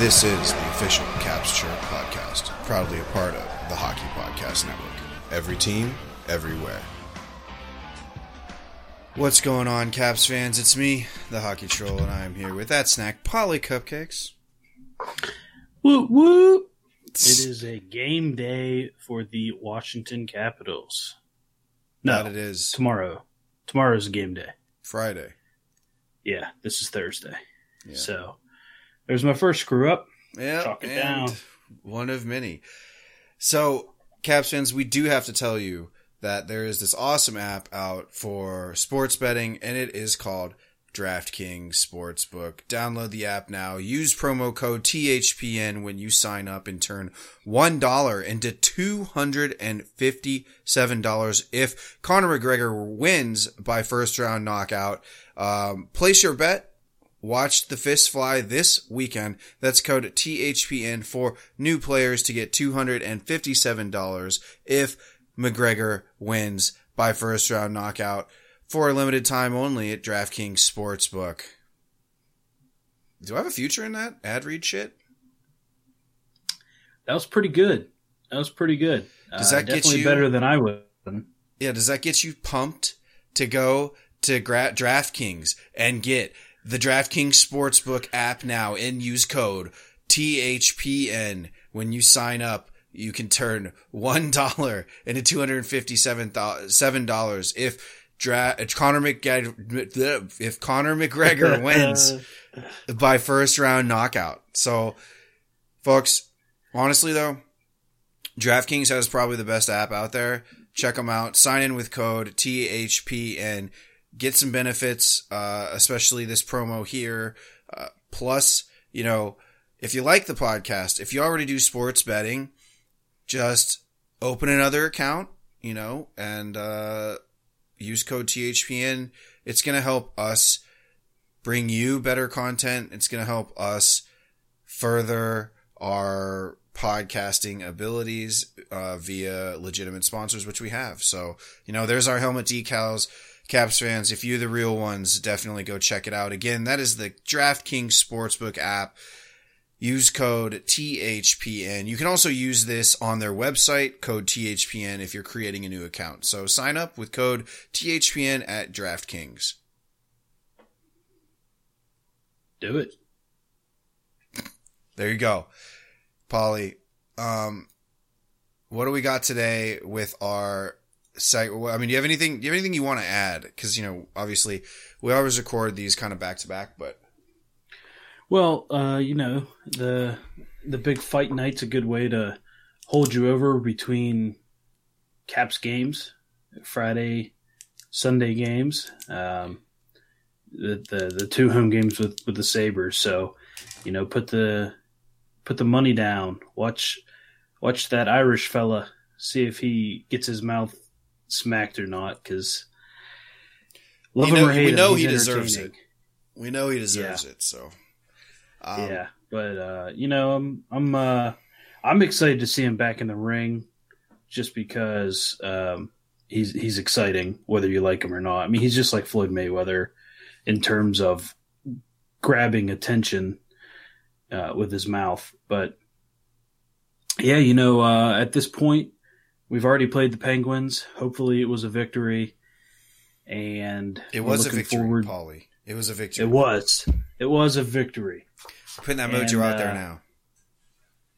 This is the official Caps Chirp podcast, proudly a part of the Hockey Podcast Network. Every team, everywhere. What's going on, Caps fans? It's me, the Hockey Troll, and I am here with that snack, Paulie Cupcakes. Woo woo! It is a game day for the Washington Capitals. No, That it is tomorrow. Tomorrow's game day. Friday. Yeah, this is Thursday. Yeah. So there's my first screw up. Yeah, Chalk it and down. one of many. So, Caps fans, we do have to tell you that there is this awesome app out for sports betting, and it is called DraftKings Sportsbook. Download the app now. Use promo code THPN when you sign up and turn $1 into $257 if Conor McGregor wins by first round knockout. Um, place your bet Watch the fist fly this weekend. That's code THPN for new players to get $257 if McGregor wins by first round knockout for a limited time only at DraftKings Sportsbook. Do I have a future in that ad read shit? That was pretty good. That was pretty good. Does Uh, that get definitely you- better than I would? Yeah, does that get you pumped to go to gra- DraftKings and get the DraftKings Sportsbook app now and use code THPN when you sign up? You can turn one dollar into two hundred fifty-seven seven dollars if dra- McGregor if Conor McGregor wins by first round knockout. So, folks, honestly though, DraftKings has probably the best app out there. Check them out. Sign in with code THPN get some benefits, uh, especially this promo here. Uh, plus, you know, if you like the podcast, if you already do sports betting, just open another account, you know, and uh, use code THPN. It's going to help us bring you better content. It's going to help us further our podcasting abilities uh, via legitimate sponsors, which we have. So, you know, there's our helmet decals. Caps fans, if you're the real ones, definitely go check it out. Again, that is the DraftKings Sportsbook app. Use code THPN. You can also use this on their website, code THPN, if you're creating a new account. So sign up with code THPN at DraftKings. Do it. There you go. Paulie, um, what do we got today with our I mean, do you have anything, do you have anything you want to add? Cause, you know, obviously we always record these kind of back to back, but Well, uh, you know the the big fight night's a good way to hold you over between Caps games, Friday, Sunday games, um, the, the the two home games with with the Sabres. So, you know, put the put the money down. Watch watch that Irish fella. See if he gets his mouth smacked or not. Because love You him know- or hate we know he's he deserves it. we know he deserves it. So, um, yeah, but uh, you know, I'm I'm uh, I'm excited to see him back in the ring, just because um, he's he's exciting, whether you like him or not. I mean, he's just like Floyd Mayweather in terms of grabbing attention uh, with his mouth. But yeah, you know, uh, at this point, we've already played the Penguins. Hopefully, it was a victory, and it was a victory, forward- Paulie. It was a victory. It was. It was a victory. Putting that mojo and, out there uh, now.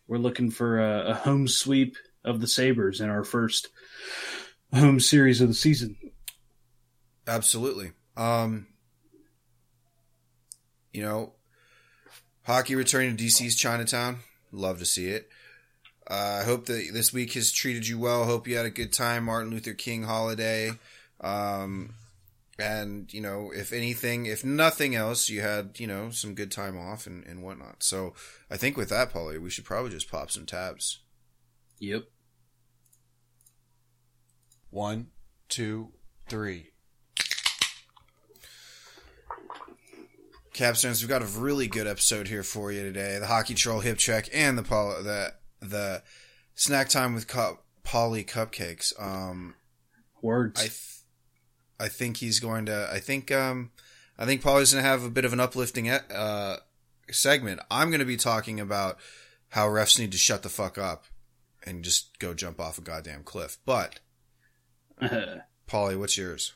we're looking for a, a home sweep of the Sabres in our first home series of the season. Absolutely. Um, you know, hockey returning to DC's Chinatown. Love to see it. Uh, I hope that this week has treated you well. Hope you had a good time. Martin Luther King holiday. Um, and, you know, if anything, if nothing else, you had, you know, some good time off and, and whatnot. So I think with that, Paulie, we should probably just pop some tabs. Yep. One, two, three. Capstones, we've got a really good episode here for you today. The hockey troll hip check and the Paul, the the snack time with cup, Paulie cupcakes. Um, Words. I th- I think he's going to. I think um, I think Paulie's going to have a bit of an uplifting uh segment, I'm going to be talking about how refs need to shut the fuck up and just go jump off a goddamn cliff. But, Paulie, what's yours?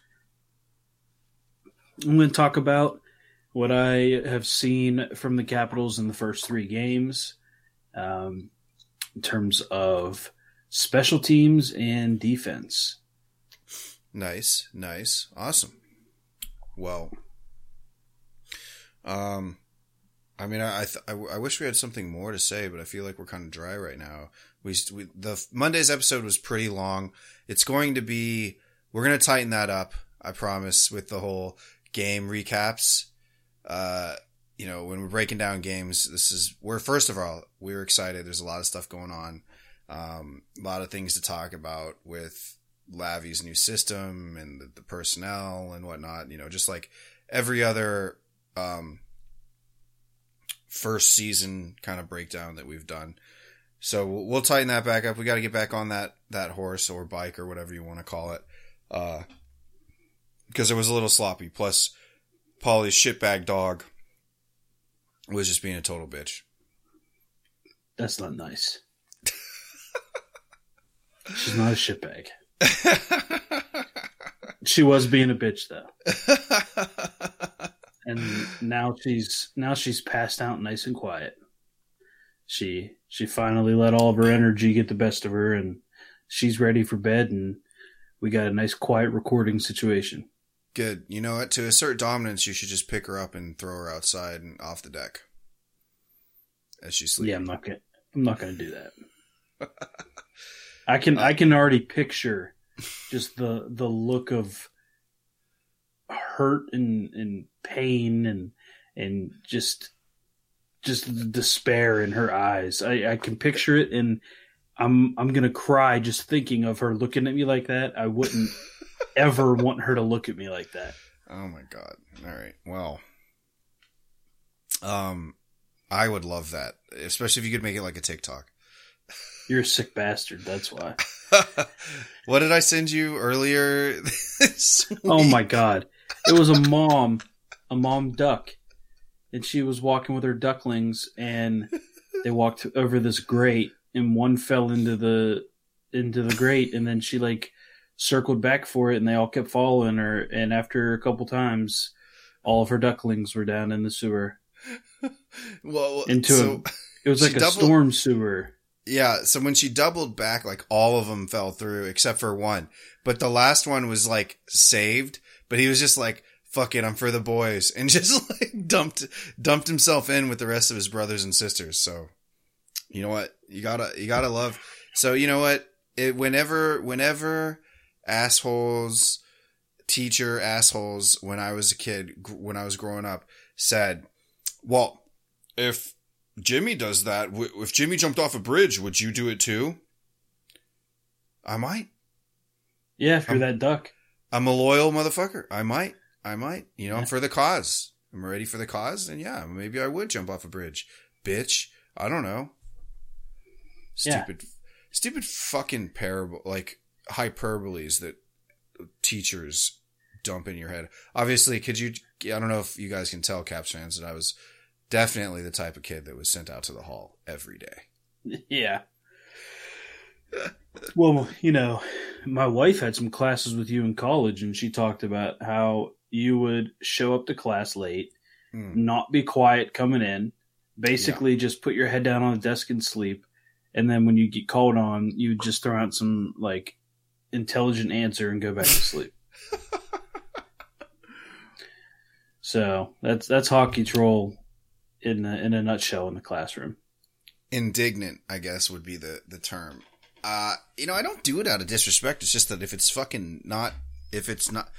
I'm going to talk about what I have seen from the Capitals in the first three games um, in terms of special teams and defense. Nice, nice, awesome. Well, um, I mean, I, th- I, I wish we had something more to say, but I feel like we're kind of dry right now. We, we the Monday's episode was pretty long. It's going to be we're going to tighten that up. I promise with the whole game recaps. Uh, you know, when we're breaking down games, this is we're first of all we're excited. There's a lot of stuff going on, um, a lot of things to talk about with Lavi's new system and the, the personnel and whatnot. You know, just like every other um, first season kind of breakdown that we've done. So we'll, we'll tighten that back up. We got to get back on that that horse or bike or whatever you want to call it, because uh, it was a little sloppy. Plus, Paulie's shitbag dog was just being a total bitch. That's not nice. She's not a shitbag. she was being a bitch though. and now she's now she's passed out nice and quiet. She she finally let all of her energy get the best of her and she's ready for bed and we got a nice quiet recording situation. Good. You know what? To assert dominance, you should just pick her up and throw her outside and off the deck as she's sleeping. Yeah, I'm not gonna I'm not gonna do that. I can uh, I can already picture just the the look of hurt and, and pain and and just just despair in her eyes. I, I can picture it and I'm I'm gonna cry just thinking of her looking at me like that. I wouldn't ever want her to look at me like that. Oh my god. All right. Well, um, I would love that, especially if you could make it like a TikTok. You're a sick bastard. That's why. what did I send you earlier? oh my god! It was a mom, a mom duck, and she was walking with her ducklings, and they walked over this grate, and one fell into the into the grate, and then she like circled back for it, and they all kept following her. And after a couple times, all of her ducklings were down in the sewer. well, into so a, it was like a doubled, storm sewer. Yeah, so when she doubled back, like all of them fell through except for one. But the last one was like saved, but he was just like, fuck it, I'm for the boys. And just like dumped, dumped himself in with the rest of his brothers and sisters. So, you know what? You gotta, you gotta love. So, you know what? It, whenever, whenever assholes, teacher assholes, when I was a kid, when I was growing up, said, well, if Jimmy does that. If Jimmy jumped off a bridge, would you do it too? I might. Yeah, if you're I'm, that duck. I'm a loyal motherfucker. I might. I might. You know, yeah. I'm for the cause. I'm ready for the cause, and yeah, maybe I would jump off a bridge. Bitch. I don't know. Stupid, yeah. stupid fucking parable, like hyperboles that teachers dump in your head. Obviously, could you? I don't know if you guys can tell, Caps fans, that I was definitely the type of kid that was sent out to the hall every day. Yeah. well, you know, my wife had some classes with you in college, and she talked about how you would show up to class late, mm. not be quiet coming in, basically yeah. just put your head down on the desk and sleep. And then when you get called on, you would just throw out some like intelligent answer and go back to sleep. so that's that's hockey troll in a, in a nutshell in the classroom. Indignant, I guess, would be the the term. Uh, you know, I don't do it out of disrespect. It's just that if it's fucking not, if it's not,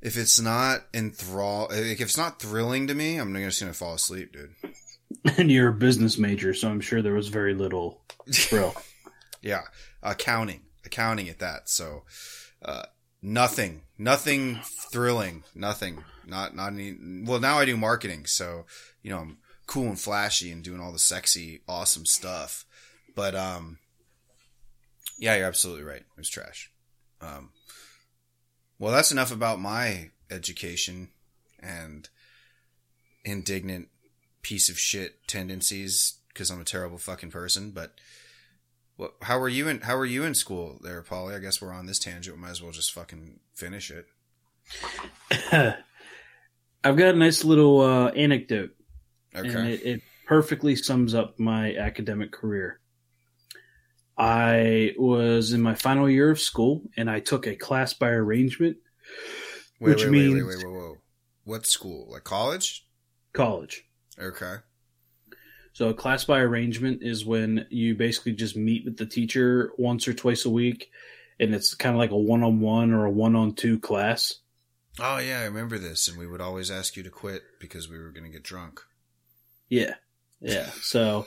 if it's not enthrall, if it's not thrilling to me, I'm just gonna fall asleep, dude. And you're a business major, so I'm sure there was very little thrill. yeah, accounting, accounting at that. So, uh, nothing, nothing thrilling, nothing, not not any. Well, now I do marketing, so you know I'm cool and flashy and doing all the sexy, awesome stuff. But um, yeah, you're absolutely right. It was trash. Um, well, that's enough about my education and indignant piece of shit tendencies because I'm a terrible fucking person. But what? How were you in? How were you in school there, Paulie? I guess we're on this tangent. We might as well just fucking finish it. I've got a nice little uh, anecdote, Okay. and it, it perfectly sums up my academic career. I was in my final year of school, and I took a class by arrangement, wait, which wait, means- wait, wait, wait, wait, whoa. What school? Like college? college. Okay. So a class by arrangement is when you basically just meet with the teacher once or twice a week, and it's kind of like a one-on-one or a one-on-two class. Oh yeah, I remember this, and we would always ask you to quit because we were going to get drunk. Yeah, yeah. So,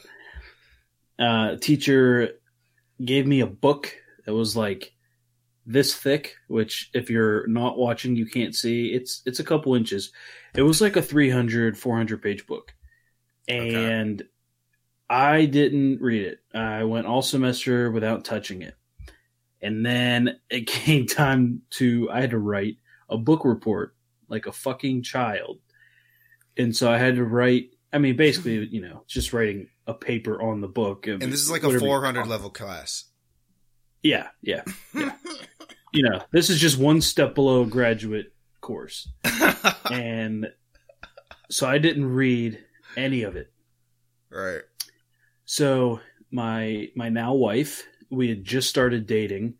uh, teacher gave me a book that was like this thick. Which, if you're not watching, you can't see. It's it's a couple inches. It was like a 300, 400 page book, Okay. and I didn't read it. I went all semester without touching it, and then it came time to. I had to write a book report like a fucking child, and so I had to write. I mean, basically, you know, just writing a paper on the book. And this is like a 400 call level class. Yeah, Yeah, yeah. You know, this is just one step below a graduate course, and so I didn't read any of it. right. So my my now wife, we had just started dating.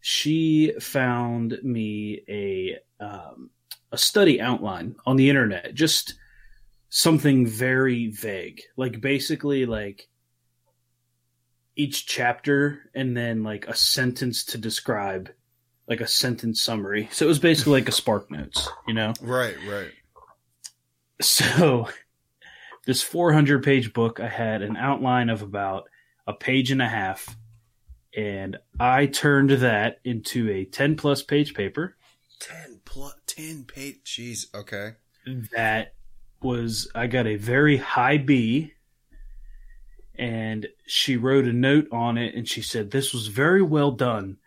She found me a um, a study outline on the internet, just something very vague, like basically like each chapter and then like a sentence to describe, like a sentence summary. So it was basically like a Spark Notes, you know. Right, right. So, this 400 page book, I had an outline of about a page and a half, and I turned that into a 10 plus page paper 10 plus 10 page. Jeez. Okay. that was, I got a very high B. And she wrote a note on it and she said, This was very well done.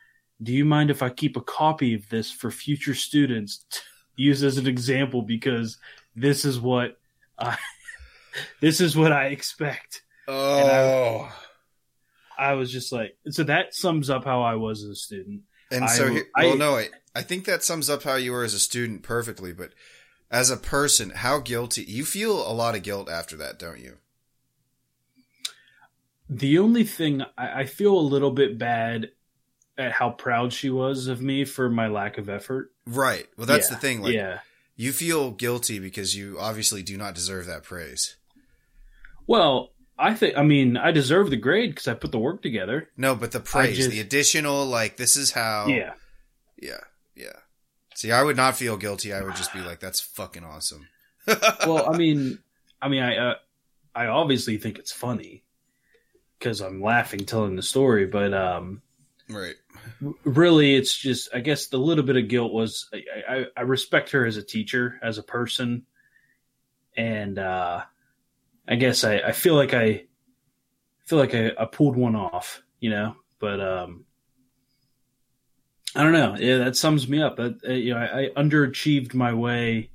Do you mind if I keep a copy of this for future students to use as an example? Because this is what I, this is what I expect. Oh. I was just like, so that sums up how I was as a student. And I so, here, I- well, no, I, I think that sums up how you were as a student perfectly. But as a person, how guilty? You feel a lot of guilt after that, don't you? The only thing I, I feel a little bit bad at how proud she was of me for my lack of effort. Right. Well, that's Yeah, the thing. Like, yeah. you feel guilty because you obviously do not deserve that praise. Well, I think, I mean, I deserve the grade because I put the work together. No, but the praise, just- the additional, like, this is how. Yeah. Yeah. Yeah. See, I would not feel guilty. I would just be like, that's fucking awesome. Well, I mean, I mean, I, uh, I obviously think it's funny because I'm laughing telling the story, but, um, right. really it's just i guess the little bit of guilt was i, I, I respect her as a teacher as a person and uh i guess i, I feel like i feel like I, I pulled one off you know but um i don't know yeah that sums me up that uh, you know I, I underachieved my way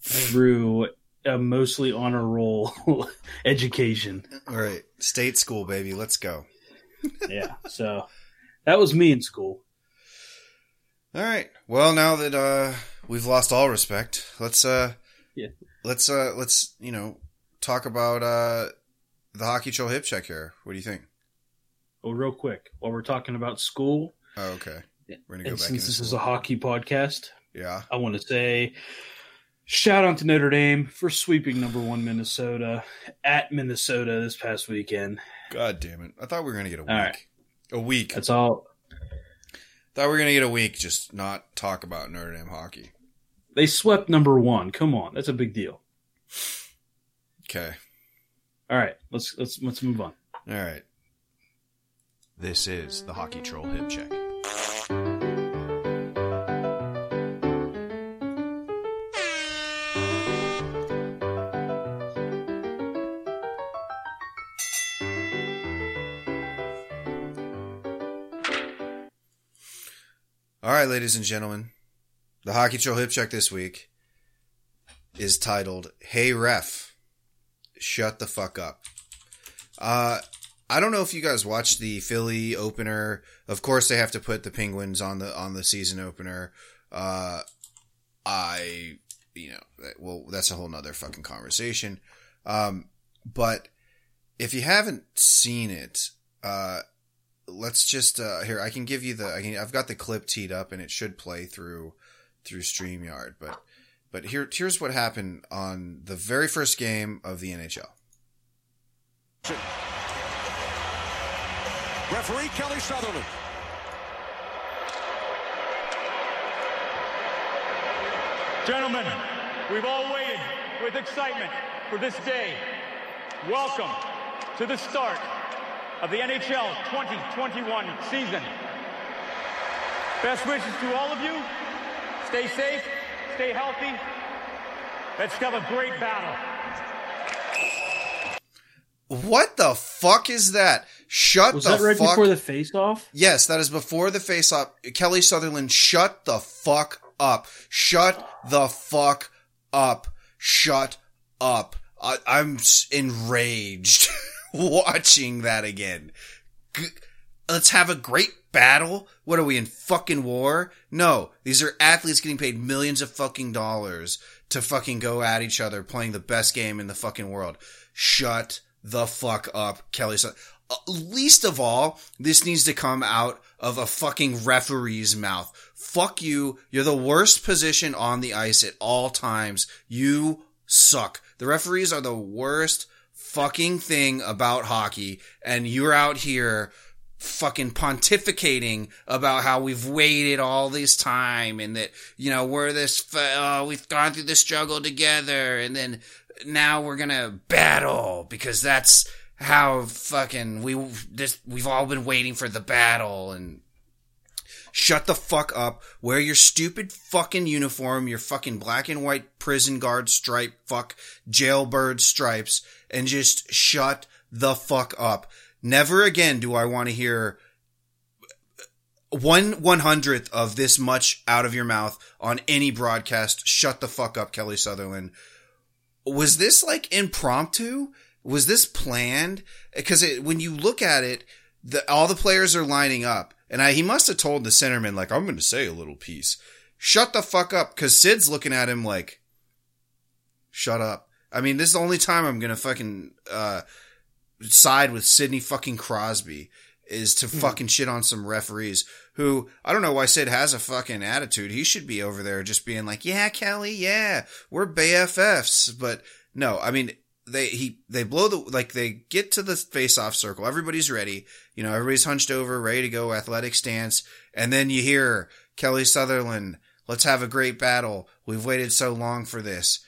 through a mostly honor roll education All right. State school, baby. Let's go. yeah so that was me in school All right. Well, now that uh we've lost all respect, let's uh Yeah. let's uh let's, you know, talk about uh the hockey troll hip check here. What do you think? well real quick while we're talking about school Oh, okay. We're gonna go back since this is a hockey podcast, Yeah. I want to say shout out to Notre Dame for sweeping number one Minnesota at Minnesota this past weekend. God damn it. I thought we were gonna get a week. Right. A week. That's all. thought we were gonna get a week, just not talk about Notre Dame hockey. They swept number one. Come on, that's a big deal. Okay. All right, let's let's let's move on. All right. This is the Hockey Troll Hip Check. All right, ladies and gentlemen, the Hockey Troll Hip Check this week is titled "Hey Ref." Shut the fuck up. Uh, I don't know if you guys watched the Philly opener. Of course, they have to put the Penguins on the on the season opener. Uh, I, you know, well, that's a whole nother fucking conversation. Um, but if you haven't seen it, uh, let's just uh, here. I can give you the. I can. I've got the clip teed up, and it should play through through Streamyard. But but here here's what happened on the very first game of the NHL. Referee Kelly Sutherland. Gentlemen, we've all waited with excitement for this day. Welcome to the start of the NHL 2021 season. Best wishes to all of you. Stay safe, stay healthy. Let's have a great battle. What the fuck is that? Shut the Was the that right fuck. before the face off? yes, that is before the face off. Kelly Sutherland, shut the fuck up. Shut the fuck up. Shut up. I, I'm enraged watching that again. G- let's have a great battle. What are we in fucking war? No, these are athletes getting paid millions of fucking dollars to fucking go at each other playing the best game in the fucking world. Shut the fuck up, Kelly. Sut- uh, least of all, this needs to come out of a fucking referee's mouth. Fuck you. You're the worst position on the ice at all times. You suck. The referees are the worst fucking thing about hockey, and you're out here fucking pontificating about how we've waited all this time and that you know we're this uh, we've gone through the struggle together and then now we're gonna battle because that's how fucking we this we've all been waiting for the battle and shut the fuck up. Wear your stupid fucking uniform your fucking black and white prison guard stripe fuck jailbird stripes and just shut the fuck up never again do i want to hear one one hundredth of this much out of your mouth on any broadcast. Shut the fuck up kelly sutherland. Was this like impromptu? Was this planned? Because when you look at it the, all the players are lining up. And I, he must have told the centerman like i'm going to say a little piece. Shut the fuck up because sid's looking at him like shut up. I mean this is the only time i'm going to fucking uh, side with sidney fucking crosby is to fucking shit on some referees who I don't know why Sid has a fucking attitude. He should be over there just being like, "Yeah, Kelly, yeah, we're BFFs." But no, I mean they he they blow the like they get to the face off circle. Everybody's ready. You know, everybody's hunched over, ready to go, athletic stance, and then you hear Kelly Sutherland, "Let's have a great battle. We've waited so long for this."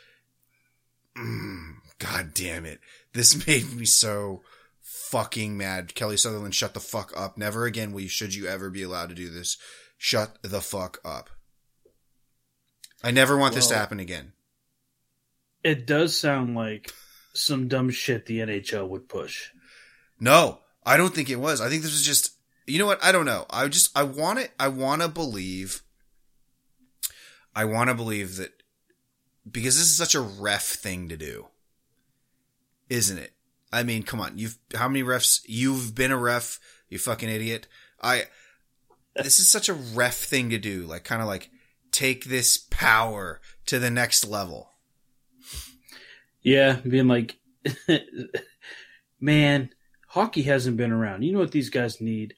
Mm, God damn it! This made me so fucking mad. Kelly Sutherland, shut the fuck up. Never again will you, should you ever be allowed to do this. Shut the fuck up. I never want this to happen again. It does sound like some dumb shit the NHL would push. No, I don't think it was. I think this was just, you know what? I don't know. I just, I want it, I want to believe, I want to believe that because this is such a ref thing to do, isn't it? I mean, come on. You've, how many refs, you've been a ref, you fucking idiot. I, this is such a ref thing to do. Like, kind of like take this power to the next level. Yeah, being like, man, hockey hasn't been around. You know what these guys need?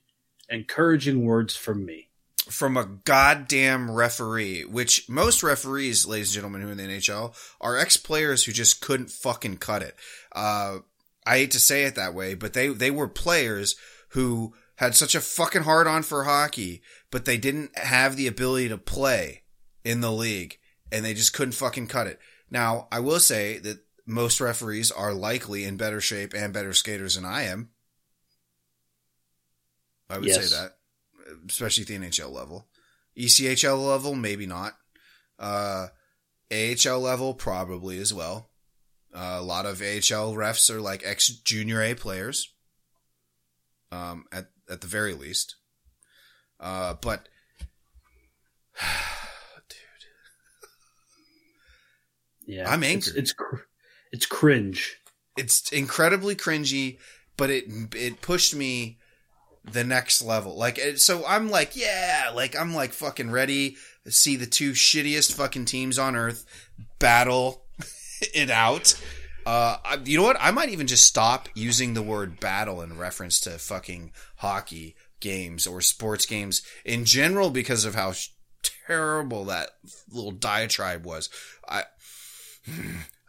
Encouraging words from me. From a goddamn referee, which most referees, ladies and gentlemen, who are in the NHL are ex players who just couldn't fucking cut it. Uh, I hate to say it that way, but they, they were players who had such a fucking hard on for hockey, but they didn't have the ability to play in the league and they just couldn't fucking cut it. Now, I will say that most referees are likely in better shape and better skaters than I am. I would Yes. say that especially at the NHL level. ECHL level, maybe not. Uh, AHL level, probably as well. Uh, a lot of AHL refs are like ex junior A players. Um, at at the very least. Uh, but dude, Yeah, I'm It's it's, cr- it's cringe. it's incredibly cringy, but it it pushed me the next level. Like so I'm like, yeah, like I'm like fucking ready to see the two shittiest fucking teams on earth battle it out. Uh, I- you know what? I might even just stop using the word battle in reference to fucking hockey games or sports games in general because of how sh- terrible that little diatribe was. I,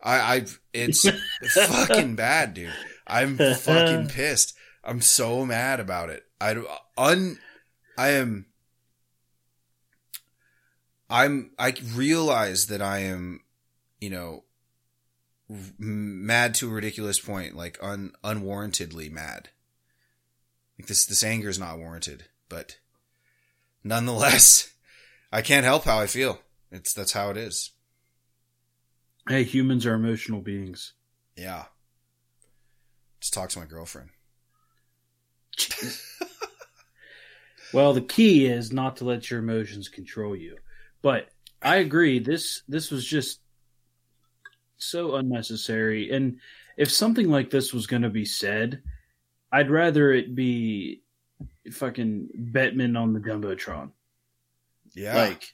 I, I, it's fucking bad, dude. I'm fucking pissed. I'm so mad about it. I un, I am. I'm. I realize that I am, you know, mad to a ridiculous point, like un unwarrantedly mad. Like this, this anger is not warranted, but nonetheless, I can't help how I feel. It's that's how it is. Hey, humans are emotional beings. Yeah. Just talk to my girlfriend. Well, the key is not to let your emotions control you. But I agree. This this was just so unnecessary. And if something like this was going to be said, I'd rather it be fucking Bettman on the jumbotron, Yeah. like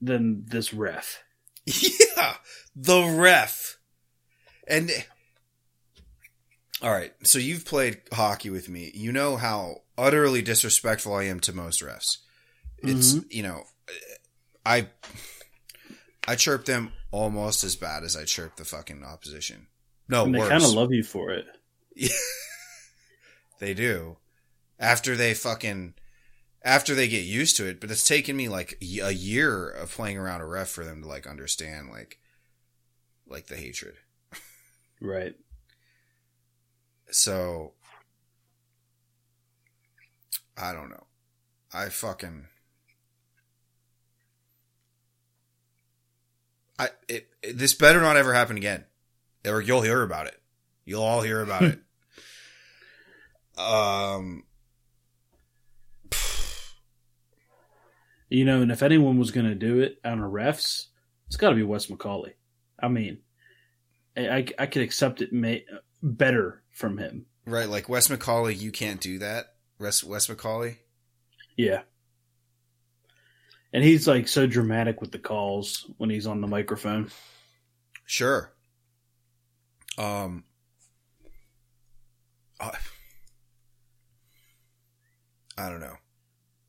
than this ref. Yeah, the ref. And all right, so you've played hockey with me. You know how utterly disrespectful I am to most refs. It's mm-hmm. you know, I I chirp them almost as bad as I chirp the fucking opposition. No, And they kind of love you for it. they do. After they fucking after they get used to it, but it's taken me like a year of playing around a ref for them to like understand like like the hatred. Right. So I don't know. I fucking I it, it this better not ever happen again. Or you'll hear about it. You'll all hear about it. Um You know, and if anyone was going to do it on a refs, it's got to be Wes McCauley. I mean, I, I, I could accept it may, better from him. right like Wes McCauley, you can't do that. Wes Wes McCauley? Yeah. And he's like so dramatic with the calls when he's on the microphone. Sure. Um I, I don't know.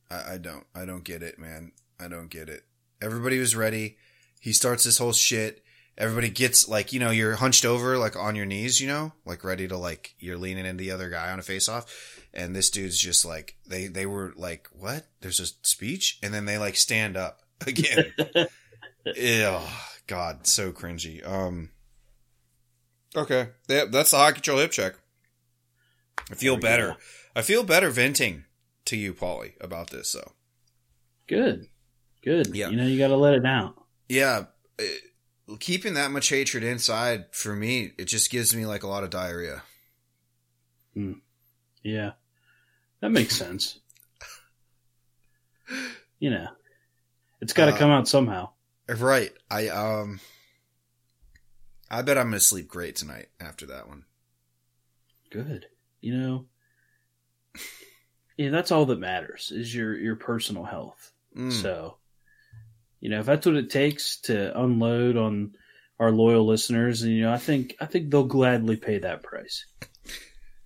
I, I don't. I don't get it, man. I don't get it. Everybody was ready. He starts this whole shit. Everybody gets like, you know, you're hunched over, like on your knees, you know, like ready to like, you're leaning into the other guy on a face off. And this dude's just like, they, they were like, what? There's a speech? And then they like stand up again. Ew, God, so cringy. Um, okay. That, that's the hockey troll hip check. I feel better. go. I feel better venting to you, Paulie, about this. So Good. Good. Yeah. You know, you got to let it out. yeah, it, keeping that much hatred inside for me, it just gives me like a lot of diarrhea. Yeah. That makes sense. You know, it's got to Uh, come out somehow. Right. I um. I bet I'm gonna sleep great tonight after that one. Good. You know, yeah, that's all that matters is your your personal health. Mm. So, you know, if that's what it takes to unload on our loyal listeners, and you know, I think I think they'll gladly pay that price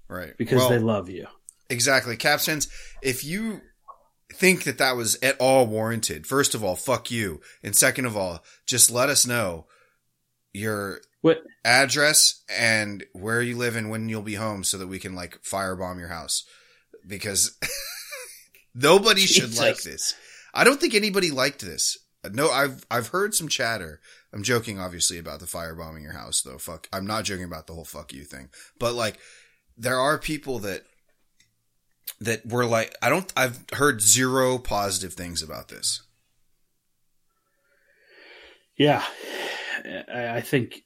right. because Well, they love you. Exactly. Capstans, if you think that that was at all warranted, first of all, fuck you. And second of all, just let us know your What? address and where you live and when you'll be home so that we can like firebomb your house. Because nobody should like this. I don't think anybody liked this. No, I've I've heard some chatter. I'm joking obviously about the firebombing your house though. Fuck. I'm not joking about the whole fuck you thing. But like there are people that that were like I don't I've heard zero positive things about this. Yeah, I, think.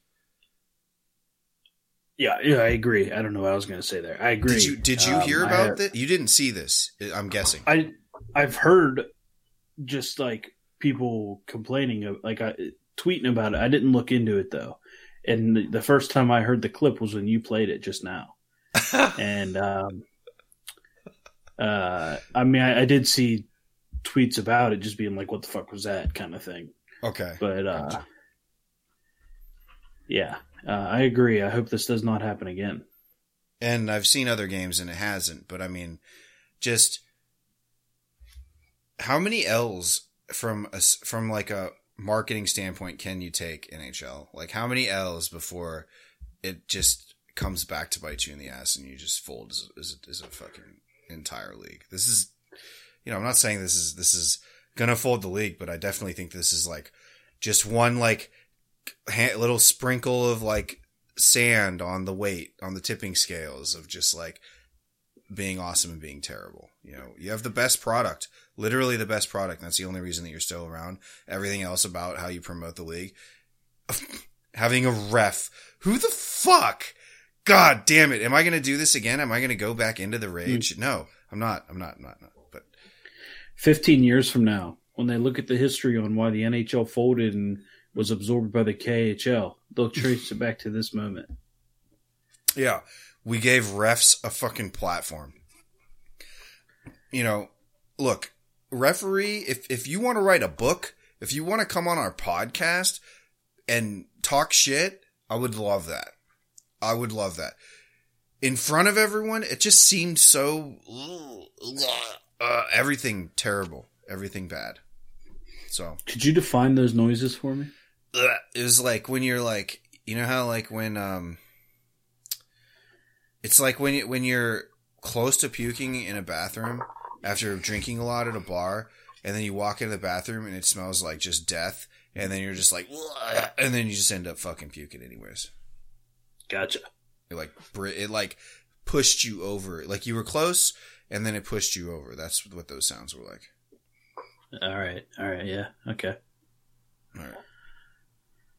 Yeah, yeah, I agree. I don't know what I was going to say there. I agree. Did you did you Um, hear about this? You didn't see this, I'm guessing. I I've heard just like people complaining, of, like I, tweeting about it. I didn't look into it though, And the, the first time I heard the clip was when you played it just now. and um, uh, I mean, I, I did see tweets about it, just being like, "What the fuck was that?" kind of thing. Okay. But uh, yeah, uh, I agree. I hope this does not happen again. And I've seen other games and it hasn't, but I mean, just how many L's from a, from like a marketing standpoint can you take NHL? Like how many L's before it just comes back to bite you in the ass and you just fold as, as, as a fucking entire league? This is, you know, I'm not saying this is this is gonna fold the league, but I definitely think this is like just one like ha- little sprinkle of like sand on the weight on the tipping scales of just like being awesome and being terrible. You know, you have the best product, literally the best product. And that's the only reason that you're still around. Everything else about how you promote the league, having a ref. Who the fuck? God damn it. Am I going to do this again? Am I going to go back into the hmm. rage? No, I'm not. I'm not. I'm not. I'm not. But 15 years from now, when they look at the history on why the NHL folded and was absorbed by the KHL, they'll trace it back to this moment. Yeah, we gave refs a fucking platform. You know, look, referee, if if you want to write a book, if you want to come on our podcast and talk shit, I would love that. I would love that. In front of everyone, it just seemed so uh, everything terrible, everything bad. So Could you define those noises for me? It was like when you're like you know how like when um it's like when you, when you're close to puking in a bathroom after drinking a lot at a bar and then you walk into the bathroom and it smells like just death and then you're just like and then you just end up fucking puking anyways Gotcha. it like it like pushed you over like you were close and then it pushed you over that's what those sounds were like All right. All right. Yeah. Okay. all right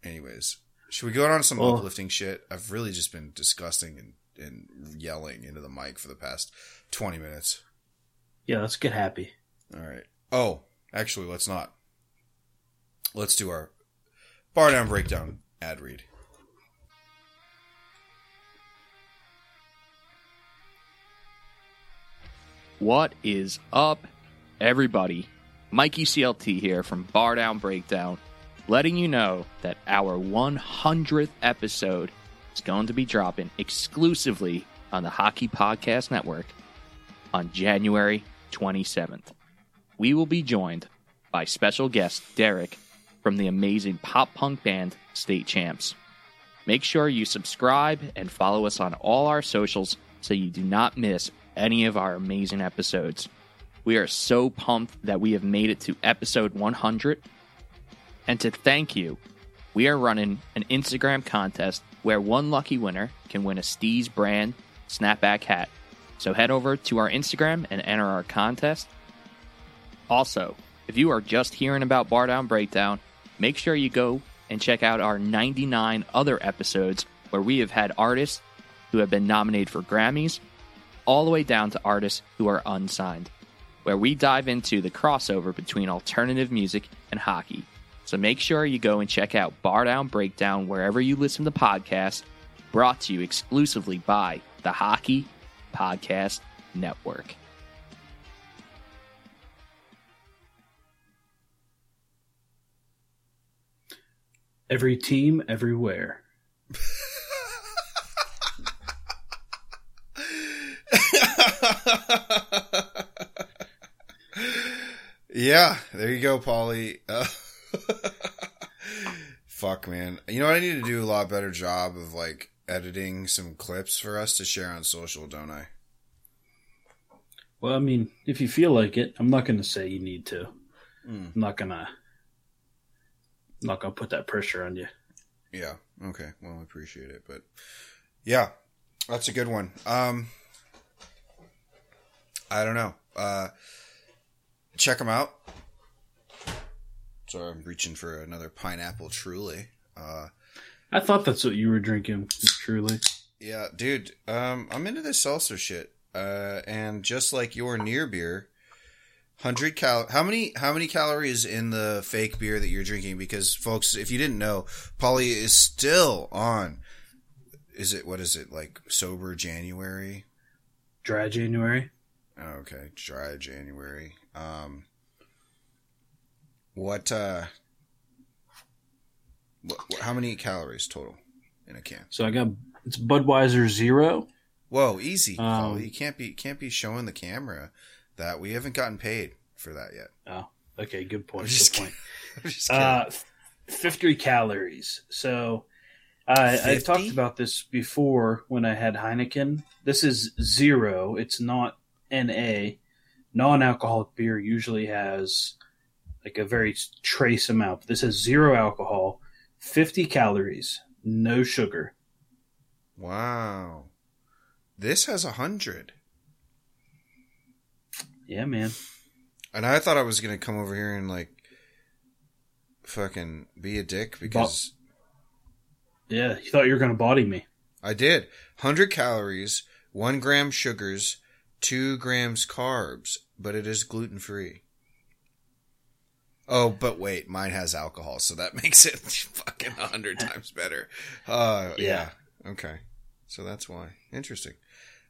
anyways should we go on some Well- uplifting shit i've really just been disgusting and and yelling into the mic for the past 20 minutes Yeah. Let's get happy. all right oh actually let's not let's do our bar down breakdown ad read What is up, everybody? Mikey CLT here from Bar Down Breakdown, letting you know that our 100th episode is going to be dropping exclusively on the Hockey Podcast Network on January 27th. We will be joined by special guest Derek from the amazing pop punk band State Champs. Make sure you subscribe and follow us on all our socials so you do not miss any of our amazing episodes. We are so pumped that we have made it to episode 100. And to thank you, we are running an Instagram contest where one lucky winner can win a Steez brand snapback hat. So head over to our Instagram and enter our contest. Also, if you are just hearing about Bar Down Breakdown, make sure you go and check out our 99 other episodes where we have had artists who have been nominated for Grammys, all the way down to artists who are unsigned, where we dive into the crossover between alternative music and hockey. So make sure you go and check out Bar Down Breakdown wherever you listen to podcasts, brought to you exclusively by the Hockey Podcast Network. Every team, everywhere. yeah, there you go, Paulie. Uh, fuck, man. You know? I need to do a lot better job of like editing some clips for us to share on social, don't I? Well, I mean, if you feel like it, I'm not going to say you need to. Mm. I'm not gonna. I'm not gonna put that pressure on you. Yeah. Okay. Well, I appreciate it, but yeah, that's a good one. Um, I don't know. Uh, check them out. Sorry, I'm reaching for another pineapple. Truly. Uh, I thought that's what you were drinking. Truly, yeah, dude. Um, I'm into this seltzer shit. Uh, and just like your near beer, Hundred cal. How many? How many calories in the fake beer that you're drinking? Because folks, if you didn't know, Paulie is still on. Is it what is it like? Sober January. Dry January. Oh, okay, dry January. Um, what? uh what, what, How many calories total in a can? So I got it's Budweiser Zero. Whoa, easy, Um. You can't be can't be showing the camera that we haven't gotten paid for that yet. Oh, okay, good point. I'm just Good point. I'm just kidding. Uh, 50 calories. So I, I talked about this before when I had Heineken. This is zero. It's not NA. Non-alcoholic beer usually has like a very trace amount. This is zero alcohol, 50 calories, no sugar. wow, this has a hundred. Yeah, man. And I thought I was gonna come over here and like fucking be a dick because Yeah, you thought you were going to body me. I did. Hundred calories, one gram sugars, two grams carbs, but it is gluten free. Oh, but wait, mine has alcohol, so that makes it fucking a hundred times better. Uh, yeah. Yeah. Okay. So that's why. Interesting.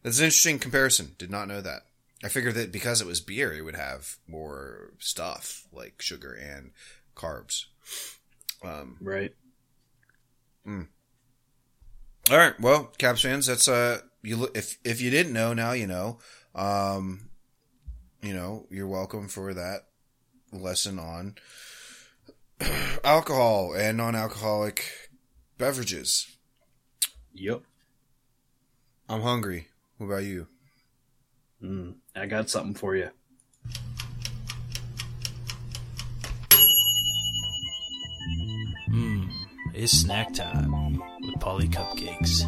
That's an interesting comparison. Did not know that. I figured that because it was beer, it would have more stuff like sugar and carbs. Um, Right. all right. Well, Caps fans, that's uh, you look if if you didn't know, now you know. Um, you know, you're welcome for that lesson on alcohol and non-alcoholic beverages. Yep. I'm hungry. What about you? Mm, I got something for you. Mmm, it's snack time with Paulie Cupcakes.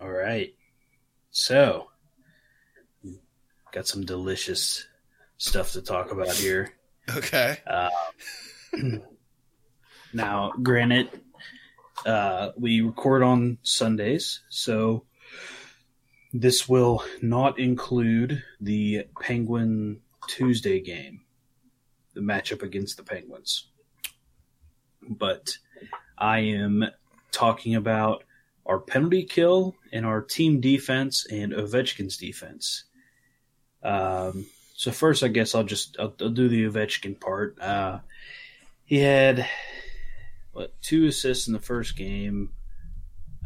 All right. So, got some delicious stuff to talk about here. Okay. Now, granted, uh, we record on Sundays, so this will not include the Penguin Tuesday game, the matchup against the Penguins. But I am talking about our penalty kill and our team defense and Ovechkin's defense. Um, so first, I guess I'll just I'll, I'll do the Ovechkin part. Uh, he had what two assists in the first game.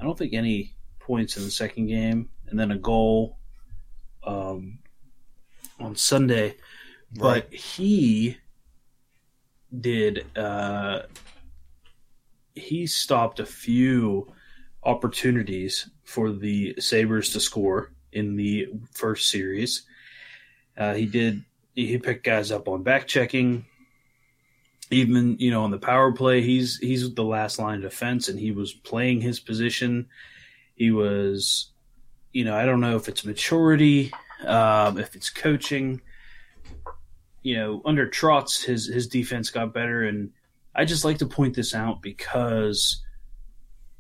I don't think any points in the second game, and then a goal um, on Sunday. Right. But he did. Uh, he stopped a few opportunities for the Sabres to score in the first series. Uh, he did. He picked guys up on back checking. Even you know on the power play, he's he's the last line of defense, and he was playing his position. He was, you know, I don't know if it's maturity, um, if it's coaching. You know, under Trotz, his his defense got better, and I just like to point this out because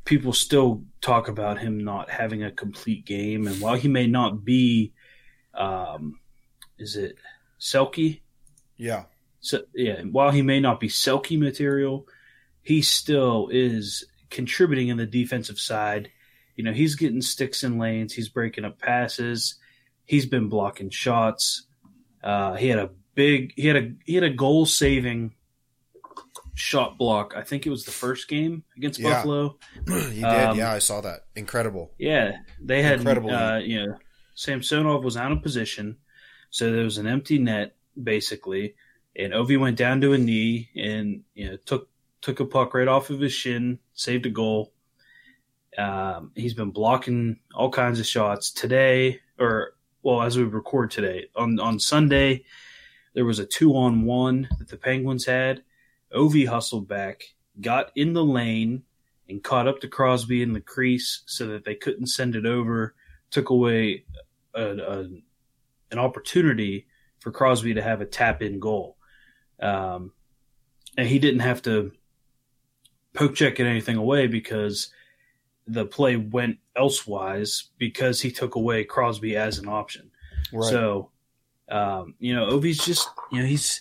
people still talk about him not having a complete game, and while he may not be, um, is it Selke? Yeah. So yeah, while he may not be Selke material, he still is contributing in the defensive side. You know, he's getting sticks in lanes, he's breaking up passes, he's been blocking shots. Uh, he had a big, he had a he had a goal saving shot block. I think it was the first game against Yeah. Buffalo. you did. Um, yeah, I saw that. Incredible. Yeah, they had Incredible. Uh, you know, Samsonov was out of position, so there was an empty net basically, and Ovi went down to a knee and you know took took a puck right off of his shin, saved a goal. Um, he's been blocking all kinds of shots today, or well, as we record today on on Sunday, there was a two on one that the Penguins had. Ovi hustled back, got in the lane, and caught up to Crosby in the crease so that they couldn't send it over. Took away a, a, an opportunity for Crosby to have a tap in goal. Um, and he didn't have to poke checking anything away because the play went elsewise because he took away Crosby as an option. So, um, you know, Ovi's just you know he's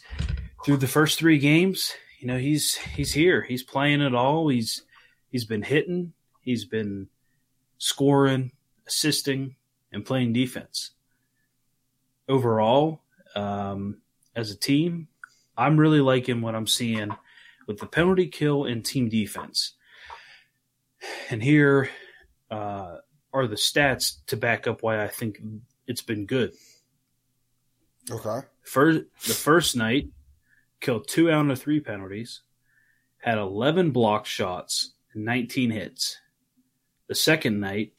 through the first three games. You know he's he's here. He's playing it all. He's he's been hitting. He's been scoring, assisting, and playing defense. Overall, um, as a team, I'm really liking what I'm seeing with the penalty kill and team defense. And here uh, are the stats to back up why I think it's been good. Okay. First, the first night, killed two out of three penalties, had 11 block shots, and 19 hits. The second night,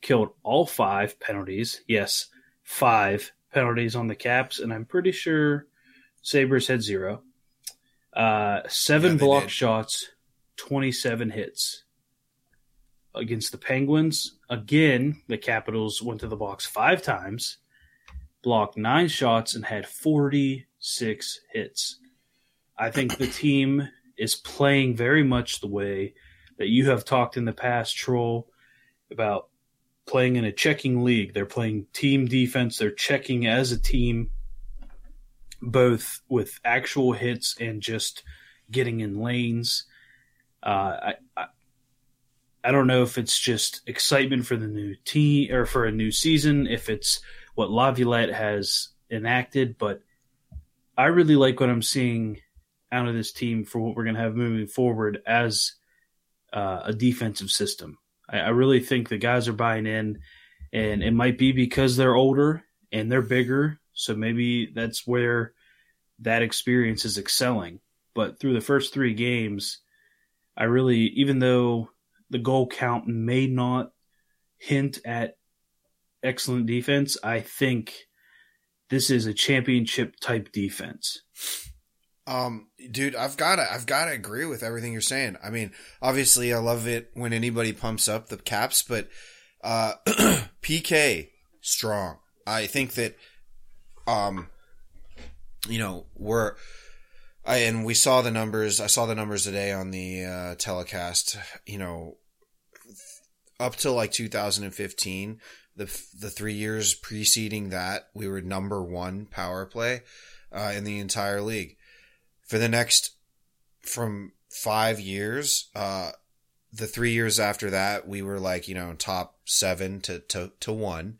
killed all five penalties. Yes, five penalties on the Caps, and I'm pretty sure Sabres had zero. Uh, seven Yeah, block did. shots, 27 hits. Against the Penguins, again, the Capitals went to the box five times, blocked nine shots, and had 46 hits. I think the team is playing very much the way that you have talked in the past, Troll, about playing in a checking league. They're playing team defense. They're checking as a team, both with actual hits and just getting in lanes. Uh, I, I I don't know if it's just excitement for the new team or for a new season, if it's what Laviolette has enacted, but I really like what I'm seeing out of this team for what we're going to have moving forward as uh, a defensive system. I, I really think the guys are buying in, and it might be because they're older and they're bigger, so maybe that's where that experience is excelling. But through the first three games, I really, even though the goal count may not hint at excellent defense, I think this is a championship type defense. Um, dude, I've got to, I've got to agree with everything you're saying. I mean, obviously, I love it when anybody pumps up the caps, but uh, PK strong. I think that, um, you know, we're, I and we saw the numbers. I saw the numbers today on the uh, telecast. You know, up to like 2015, the the three years preceding that, we were number one power play uh, in the entire league. For the next from five years, uh, the three years after that, we were like you know top seven to to to one,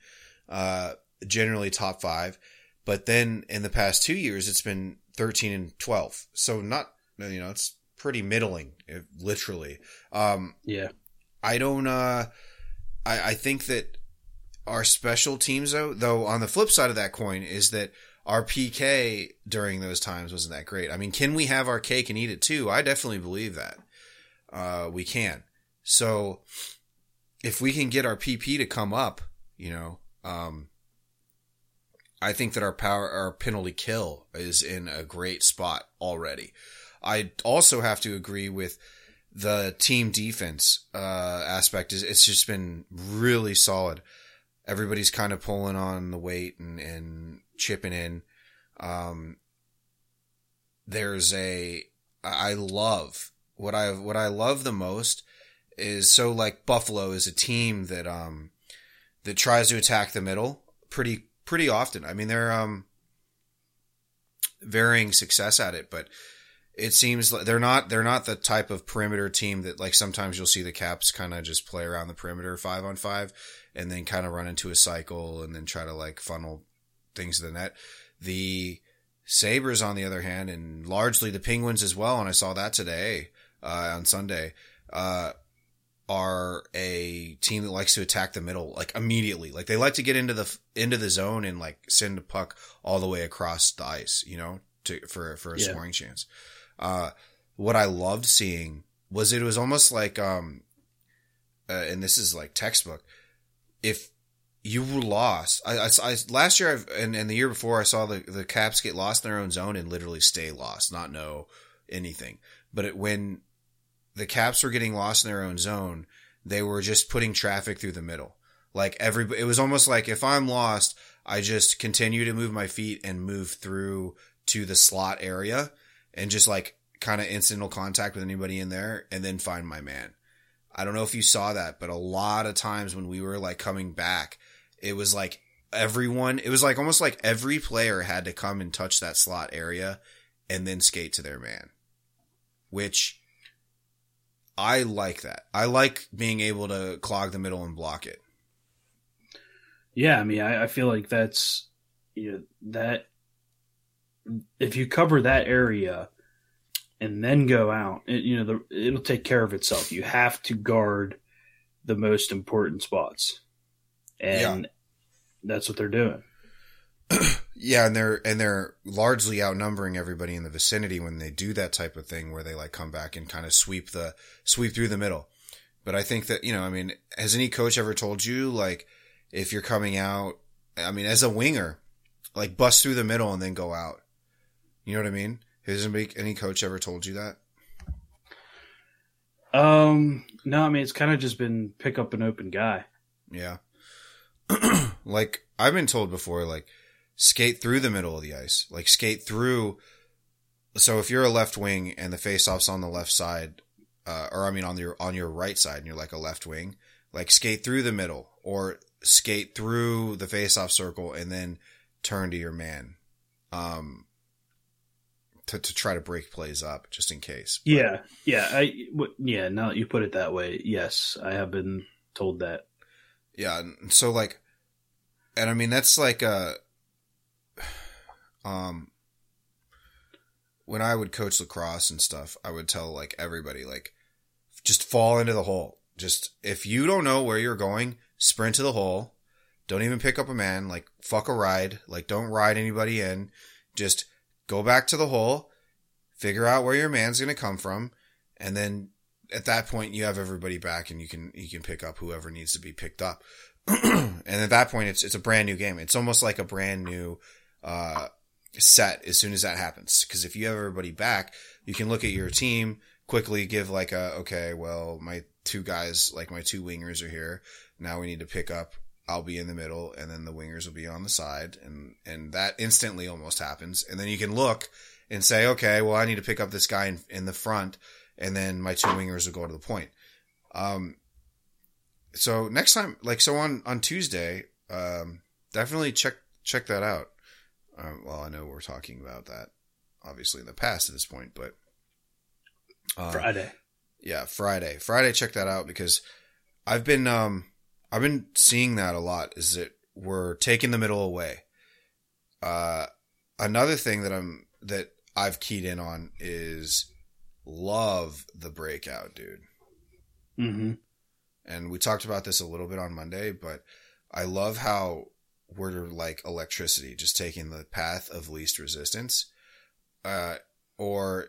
uh, generally top five. But then in the past two years, it's been 13 and 12. So not, you know, it's pretty middling, eh, literally. Um, Yeah. I don't, uh, I, I think that our special teams, though, though, on the flip side of that coin is that our PK during those times wasn't that great. I mean, can we have our cake and eat it too? I definitely believe that. Uh, we can. So if we can get our PP to come up, you know, um, I think that our power, our penalty kill is in a great spot already. I also have to agree with the team defense uh, aspect. Is it's just been really solid. Everybody's kind of pulling on the weight and, and chipping in. Um, there's a I love what I what I love the most is so like Buffalo is a team that um that tries to attack the middle pretty pretty often. I mean they're um varying success at it, but it seems like they're not they're not the type of perimeter team that like sometimes you'll see the Caps kind of just play around the perimeter five on five and then kind of run into a cycle and then try to like funnel things than that. The Sabres, on the other hand, and largely the Penguins as well, and I saw that today uh, on Sunday, uh, are a team that likes to attack the middle like immediately. Like they like to get into the into the zone and like send a puck all the way across the ice, you know, to for for a Yeah. scoring chance. Uh, what I loved seeing was it was almost like um, uh, and this is like textbook. If you were lost, I, I, I last year I've, and, and the year before I saw the the Caps get lost in their own zone and literally stay lost, not know anything. But it, when the Caps were getting lost in their own zone, they were just putting traffic through the middle. Like every, it was almost like if I'm lost, I just continue to move my feet and move through to the slot area and just like kind of incidental contact with anybody in there and then find my man. I don't know if you saw that, but a lot of times when we were like coming back, it was like everyone, it was like almost like every player had to come and touch that slot area and then skate to their man, which I like that. I like being able to clog the middle and block it. Yeah, I mean, I, I feel like that's you know that if you cover that area and then go out, it, you know, the, it'll take care of itself. You have to guard the most important spots, and Yeah. that's what they're doing. Yeah, and they're and they're largely outnumbering everybody in the vicinity when they do that type of thing where they like come back and kind of sweep the sweep through the middle. But I think that, you know, I mean, has any coach ever told you like if you're coming out, I mean, as a winger, like bust through the middle and then go out. You know what I mean? Has anybody, any coach ever told you that? Um, no, I mean it's kind of just been pick up an open guy. Yeah. like I've been told before, like skate through the middle of the ice, like skate through. So if you're a left wing and the face-off's on the left side, uh, or I mean on your on your right side, and you're like a left wing, like skate through the middle or skate through the face-off circle and then turn to your man, um, to to try to break plays up just in case. But- Yeah, yeah, I w- yeah. Now that you put it that way, yes, I have been told that. Yeah, so like, and I mean that's like a, um, when I would coach lacrosse and stuff, I would tell like everybody like, just fall into the hole. Just if you don't know where you're going, sprint to the hole. Don't even pick up a man. Like fuck a ride. Like don't ride anybody in. Just go back to the hole, figure out where your man's gonna come from, and then at that point you have everybody back and you can you can pick up whoever needs to be picked up. and at that point it's it's a brand new game. It's almost like a brand new uh set as soon as that happens because if you have everybody back, you can look at your team quickly give like a okay, well, my two guys like my two wingers are here. Now we need to pick up I'll be in the middle and then the wingers will be on the side and and that instantly almost happens. And then you can look and say, okay, well, I need to pick up this guy in, in the front and then my two wingers will go to the point. Um, so next time, like, so on, on Tuesday, um, definitely check, check that out. Um, well, I know we're talking about that obviously in the past at this point, but, uh, Friday. yeah, Friday, Friday, check that out because I've been, um, I've been seeing that a lot is that we're taking the middle away. Uh, another thing that I'm, that I've keyed in on is love the breakout, dude. hmm And we talked about this a little bit on Monday, but I love how we're like electricity, just taking the path of least resistance. Uh, or,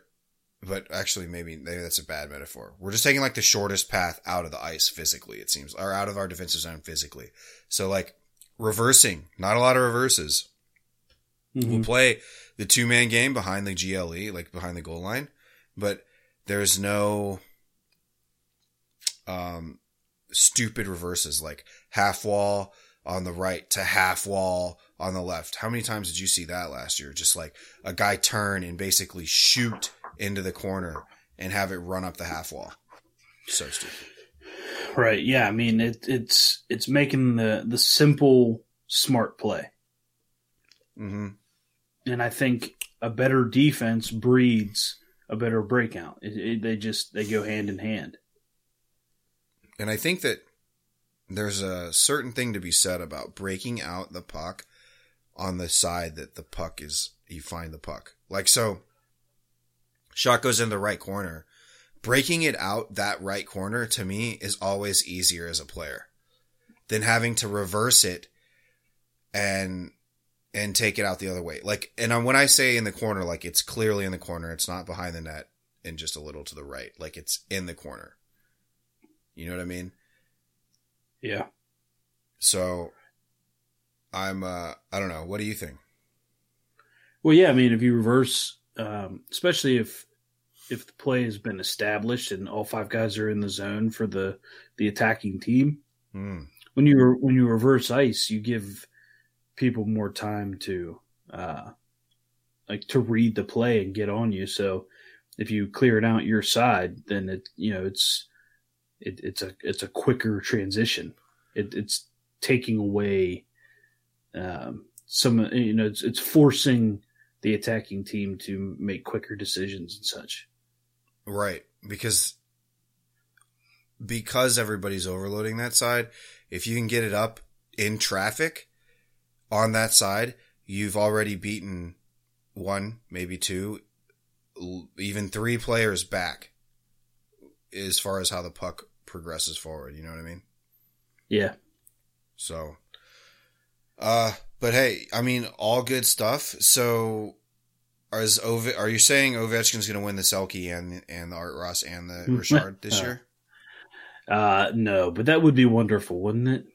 but actually maybe, maybe that's a bad metaphor. We're just taking like the shortest path out of the ice physically, it seems, or out of our defensive zone physically. So like reversing, not a lot of reverses. We'll play the two man game behind the GLE, like behind the goal line, but there's no um stupid reverses like half wall on the right to half wall on the left. How many times did you see that last year? Just like a guy turn and basically shoot into the corner and have it run up the half wall. So stupid. Right. Yeah. I mean, it, it's it's making the the simple smart play, hmm and I think a better defense breeds a better breakout. It, it, they just they go hand in hand. And I think that there's a certain thing to be said about breaking out the puck on the side that the puck is, you find the puck. Like, so, shot goes in the right corner. Breaking it out that right corner to me is always easier as a player than having to reverse it and, and take it out the other way. Like, and when I say in the corner, like it's clearly in the corner, it's not behind the net and just a little to the right. Like it's in the corner. You know what I mean? Yeah. So I'm uh I don't know. What do you think? Well, yeah. I mean, if you reverse, um, especially if if the play has been established and all five guys are in the zone for the the attacking team, Hmm. when you when you reverse ice, you give people more time to uh, like to read the play and get on you. So if you clear it out your side, then it you know it's it, it's a it's a quicker transition. It, it's taking away um, some you know it's it's forcing the attacking team to make quicker decisions and such. Right. Because because everybody's overloading that side, if you can get it up in traffic on that side, you've already beaten one, maybe two, even three players back as far as how the puck progresses forward. You know what I mean? Yeah. So, uh, but hey, I mean, all good stuff. So, is Ove- are you saying Ovechkin's going to win the Selke and and the Art Ross and the Richard this year? Uh, no, but that would be wonderful, wouldn't it?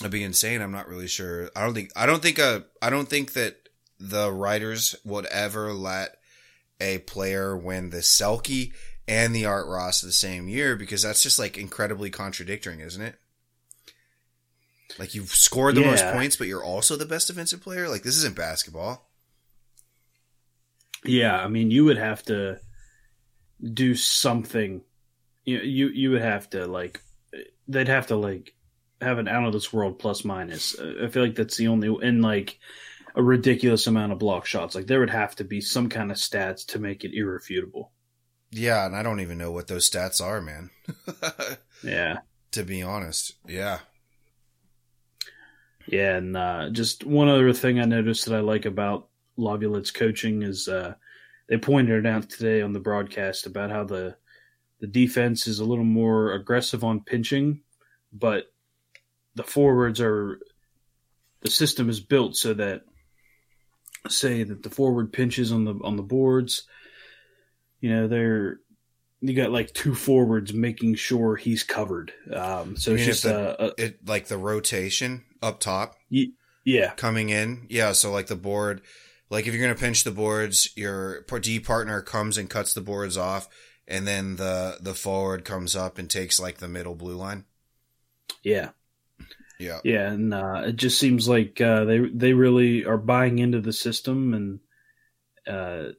It'd be insane. I'm not really sure. I don't think. I don't think. Uh, I don't think that the writers would ever let a player win the Selke and the Art Ross the same year because that's just like incredibly contradicting, isn't it? Like you've scored the yeah. most points, but you're also the best defensive player. Like this isn't basketball. Yeah, I mean, you would have to do something. You you you would have to like they'd have to like have an out of this world plus minus. I feel like that's the only and like a ridiculous amount of block shots. Like there would have to be some kind of stats to make it irrefutable. Yeah, and I don't even know what those stats are, man. yeah. To be honest. Yeah. Yeah, and uh, just one other thing I noticed that I like about Laviolette's coaching is uh, they pointed it out today on the broadcast about how the the defense is a little more aggressive on pinching, but the forwards are the system is built so that say that the forward pinches on the on the boards, you know, they're you got like two forwards making sure he's covered. Um, so it's just the, a, it like the rotation up top. Y- yeah, coming in. Yeah, so like the board like if you're going to pinch the boards, your D partner comes and cuts the boards off, and then the the forward comes up and takes like the middle blue line. Yeah, yeah, yeah, and uh, it just seems like uh, they they really are buying into the system, and uh,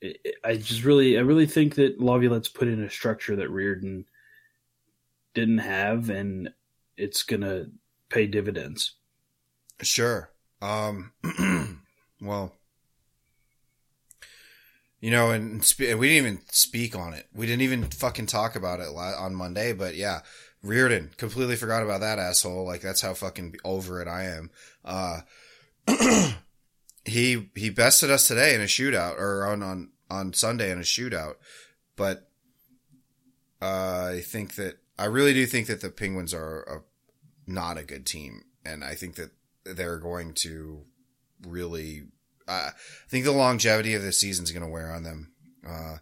it, I just really I really think that Laviolette's put in a structure that Reirden didn't have, and it's gonna pay dividends. Sure. Um, well, you know, and spe- we didn't even speak on it. We didn't even fucking talk about it on Monday. But yeah, Reirden completely forgot about that asshole. Like that's how fucking over it I am. Uh, he he bested us today in a shootout, or on on on Sunday in a shootout. But uh, I think that I really do think that the Penguins are a, not a good team, and I think that they're going to really I think the longevity of the season is going to wear on them. Uh,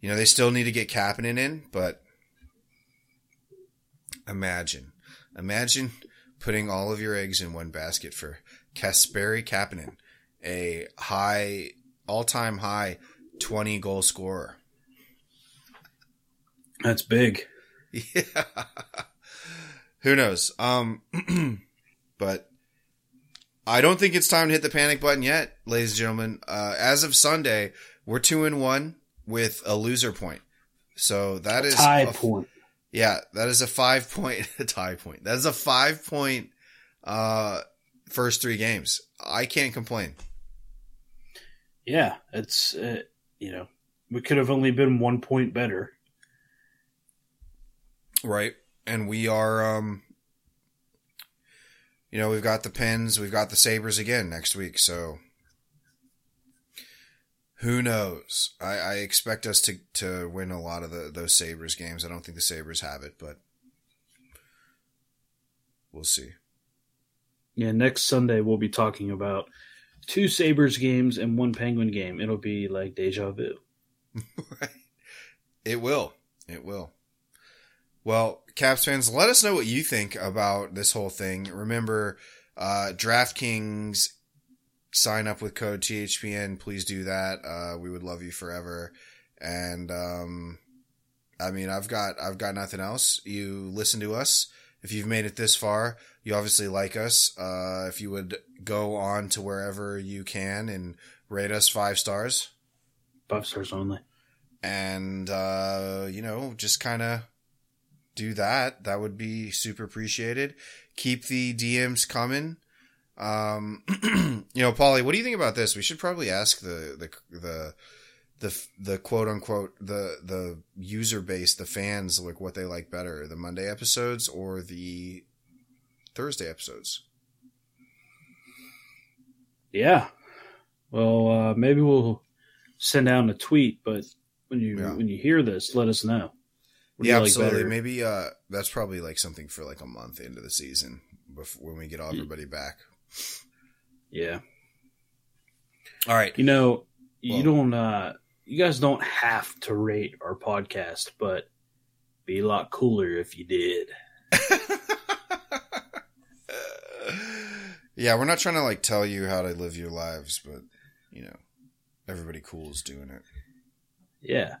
you know, they still need to get Kapanen in, but imagine, imagine putting all of your eggs in one basket for Kasperi Kapanen, a high, all-time high 20 goal scorer. That's big. Yeah. Who knows? Um, but I don't think it's time to hit the panic button yet, ladies and gentlemen. Uh, as of Sunday, we're two and one with a loser point. So that is tie a, point. Yeah, that is a five point tie point. That is a five point uh, first three games. I can't complain. Yeah, it's uh, you know we could have only been one point better. Right, and we are um you know, we've got the Pens, we've got the Sabres again next week, so who knows? I, I expect us to, to win a lot of the, those Sabres games. I don't think the Sabres have it, but we'll see. Yeah, next Sunday we'll be talking about two Sabres games and one Penguin game. It'll be like deja vu. right. It will. It will. Well, Caps fans, let us know what you think about this whole thing. Remember, uh, DraftKings sign up with code THPN. Please do that. Uh, we would love you forever. And, um, I mean, I've got, I've got nothing else. You listen to us. If you've made it this far, you obviously like us. Uh, if you would go on to wherever you can and rate us five stars. Five stars only. and uh, you know, just kind of do that. That would be super appreciated. Keep the DMs coming. Um, you know, Paulie, what do you think about this? We should probably ask the the the the the quote unquote the the user base, the fans, like what they like better, the Monday episodes or the Thursday episodes. Yeah. Well, uh, maybe we'll send out a tweet, but when you Yeah. when you hear this, let us know. What yeah, like absolutely. better? Maybe uh, that's probably like something for like a month into the season before when we get all everybody back. Yeah. All right. You know, you Well- don't uh you guys don't have to rate our podcast, but be a lot cooler if you did. yeah, we're not trying to like tell you how to live your lives, but you know, everybody cool is doing it. Yeah.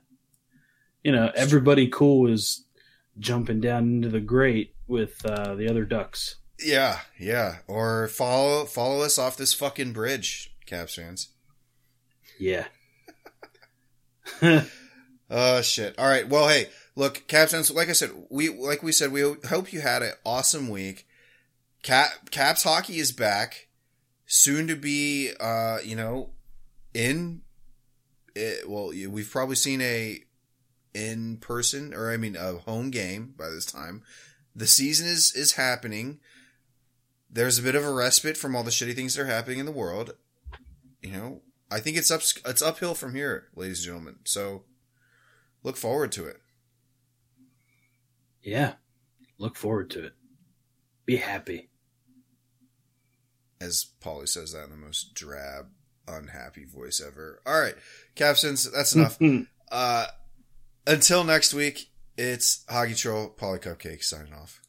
You know, everybody cool is jumping down into the grate with uh, the other ducks. Yeah, yeah. Or follow follow us off this fucking bridge, Caps fans. Yeah. Oh shit. All right. Well, hey, look, Caps fans. Like I said, we like we said, we hope you had an awesome week. Cap Caps hockey is back, soon to be. Uh, you know, in. It, well, we've probably seen a in person or I mean a home game by this time. The season is is happening. There's a bit of a respite from all the shitty things that are happening in the world. You know, I think it's up it's uphill from here, ladies and gentlemen. So look forward to it. Yeah. Look forward to it. Be happy. As Paulie says that in the most drab, unhappy voice ever. All right, Capsins, that's enough. uh, until next week, it's Hockey Troll, Paulie Cupcake signing off.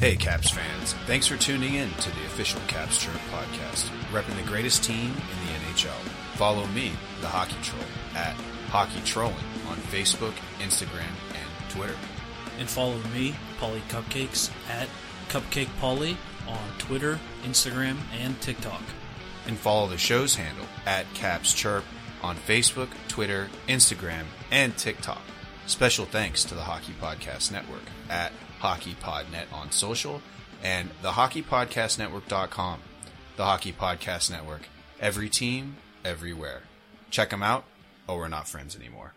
Hey, Caps fans. Thanks for tuning in to the official Caps Chirp podcast, repping the greatest team in the NHL. Follow me, the Hockey Troll, at Hockey Trolling on Facebook, Instagram, and Twitter. And follow me, Paulie Cupcakes, at Cupcake Paulie on Twitter, Instagram, and TikTok. and follow the show's handle at Caps Chirp on Facebook, Twitter, Instagram, and TikTok. Special thanks to the Hockey Podcast Network at HockeyPodNet on social and the HockeyPodcastNetwork.com. The Hockey Podcast Network. Every team, everywhere. Check them out, or we're not friends anymore.